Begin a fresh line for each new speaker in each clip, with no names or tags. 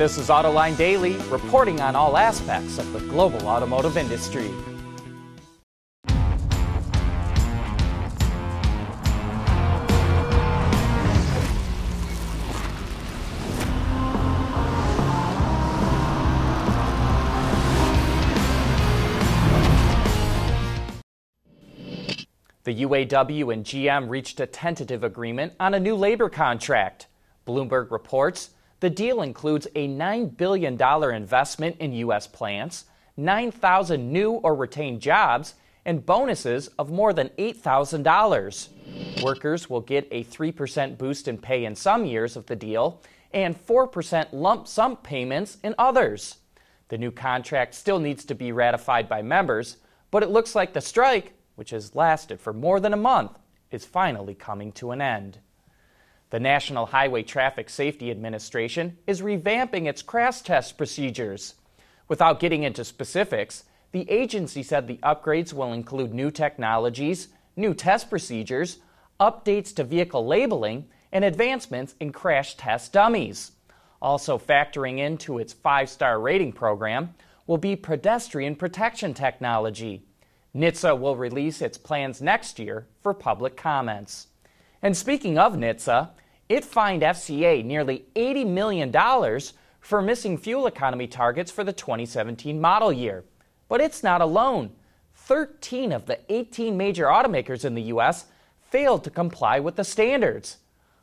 This is Autoline Daily, reporting on all aspects of the global automotive industry. The UAW and GM reached a tentative agreement on a new labor contract. Bloomberg reports the deal includes a $9 billion investment in U.S. plants, 9,000 new or retained jobs, and bonuses of more than $8,000. Workers will get a 3% boost in pay in some years of the deal and 4% lump sum payments in others. The new contract still needs to be ratified by members, but it looks like the strike which has lasted for more than a month, is finally coming to an end. The National Highway Traffic Safety Administration is revamping its crash test procedures. Without getting into specifics, the agency said the upgrades will include new technologies, new test procedures, updates to vehicle labeling, and advancements in crash test dummies. Also factoring into its five star rating program will be pedestrian protection technology. NHTSA will release its plans next year for public comments. And speaking of NHTSA, it fined FCA nearly $80 million for missing fuel economy targets for the 2017 model year. But it's not alone. 13 of the 18 major automakers in the U.S. failed to comply with the standards.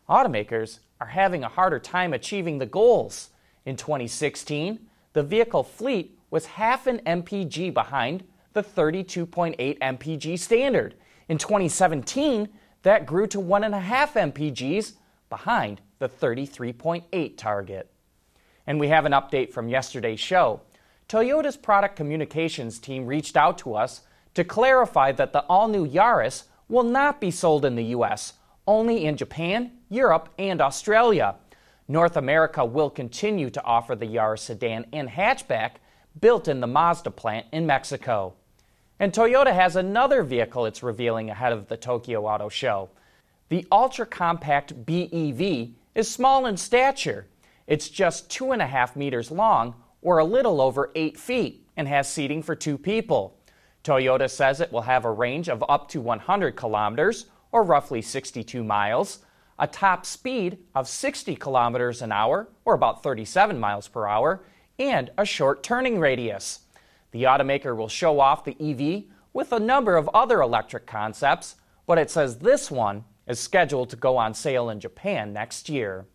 Automakers are having a harder time achieving the goals. In 2016, the vehicle fleet was half an MPG behind the 32.8 mpg standard. In 2017, that grew to 1.5 mpgs behind the 33.8 target. And we have an update from yesterday's show. Toyota's product communications team reached out to us to clarify that the all new Yaris will not be sold in the US, only in Japan, Europe, and Australia. North America will continue to offer the Yaris sedan and hatchback built in the Mazda plant in Mexico. And Toyota has another vehicle it's revealing ahead of the Tokyo Auto Show. The ultra compact BEV is small in stature. It's just two and a half meters long, or a little over eight feet, and has seating for two people. Toyota says it will have a range of up to 100 kilometers, or roughly 62 miles, a top speed of 60 kilometers an hour, or about 37 miles per hour, and a short turning radius. The automaker will show off the EV with a number of other electric concepts, but it says this one is scheduled to go on sale in Japan next year.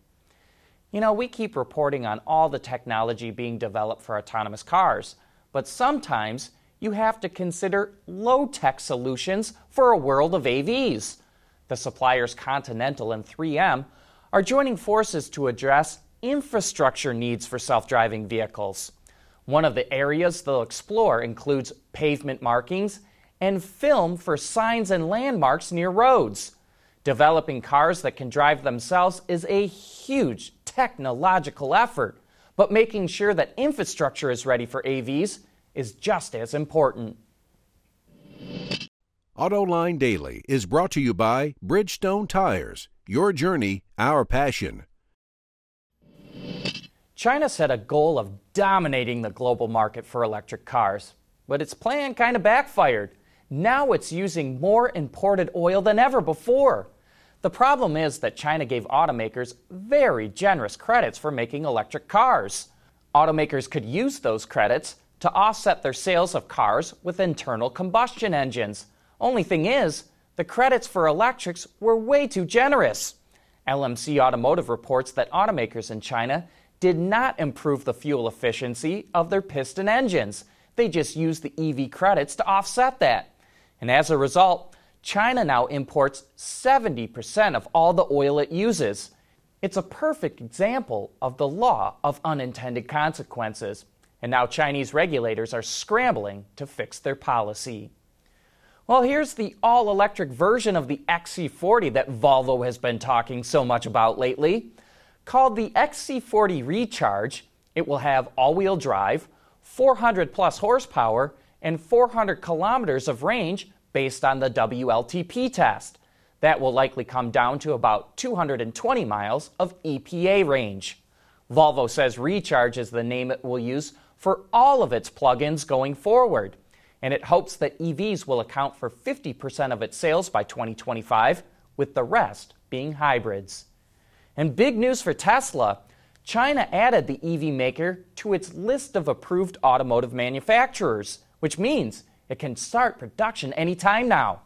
You know, we keep reporting on all the technology being developed for autonomous cars, but sometimes you have to consider low tech solutions for a world of AVs. The suppliers Continental and 3M are joining forces to address infrastructure needs for self driving vehicles. One of the areas they'll explore includes pavement markings and film for signs and landmarks near roads. Developing cars that can drive themselves is a huge technological effort, but making sure that infrastructure is ready for AVs is just as important.
AutoLine Daily is brought to you by Bridgestone Tires. Your journey, our passion.
China set a goal of dominating the global market for electric cars, but its plan kind of backfired. Now it's using more imported oil than ever before. The problem is that China gave automakers very generous credits for making electric cars. Automakers could use those credits to offset their sales of cars with internal combustion engines. Only thing is, the credits for electrics were way too generous. LMC Automotive reports that automakers in China did not improve the fuel efficiency of their piston engines. They just used the EV credits to offset that. And as a result, China now imports 70% of all the oil it uses. It's a perfect example of the law of unintended consequences. And now Chinese regulators are scrambling to fix their policy. Well, here's the all electric version of the XC40 that Volvo has been talking so much about lately. Called the XC40 Recharge, it will have all wheel drive, 400 plus horsepower, and 400 kilometers of range based on the WLTP test. That will likely come down to about 220 miles of EPA range. Volvo says Recharge is the name it will use for all of its plug-ins going forward, and it hopes that EVs will account for 50% of its sales by 2025, with the rest being hybrids. And big news for Tesla. China added the EV maker to its list of approved automotive manufacturers, which means it can start production anytime now.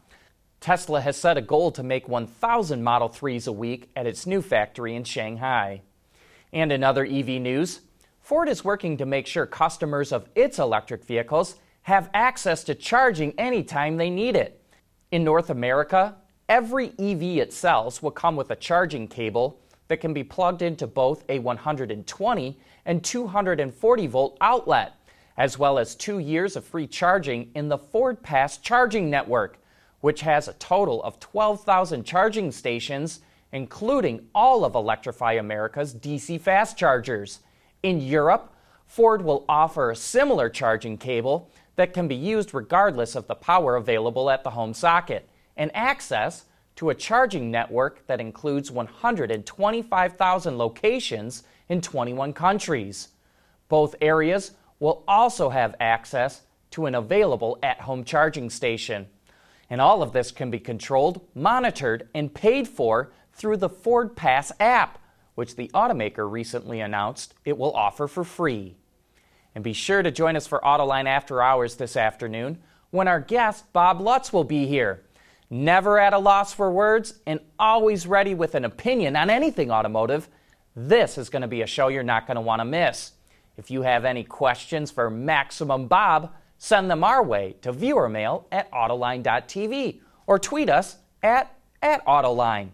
Tesla has set a goal to make 1,000 Model 3s a week at its new factory in Shanghai. And in other EV news, Ford is working to make sure customers of its electric vehicles have access to charging anytime they need it. In North America, every EV it sells will come with a charging cable that can be plugged into both a 120 and 240 volt outlet, as well as two years of free charging in the Ford Pass charging network, which has a total of 12,000 charging stations, including all of Electrify America's DC fast chargers. In Europe, Ford will offer a similar charging cable that can be used regardless of the power available at the home socket and access to a charging network that includes 125,000 locations in 21 countries. Both areas will also have access to an available at home charging station. And all of this can be controlled, monitored, and paid for through the Ford Pass app, which the automaker recently announced it will offer for free. And be sure to join us for Autoline After Hours this afternoon when our guest Bob Lutz will be here never at a loss for words, and always ready with an opinion on anything automotive, this is going to be a show you're not going to want to miss. If you have any questions for Maximum Bob, send them our way to viewermail at autoline.tv or tweet us at, at Autoline.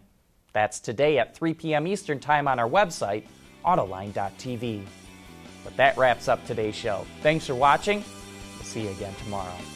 That's today at 3 p.m. Eastern Time on our website, autoline.tv. But that wraps up today's show. Thanks for watching. We'll see you again tomorrow.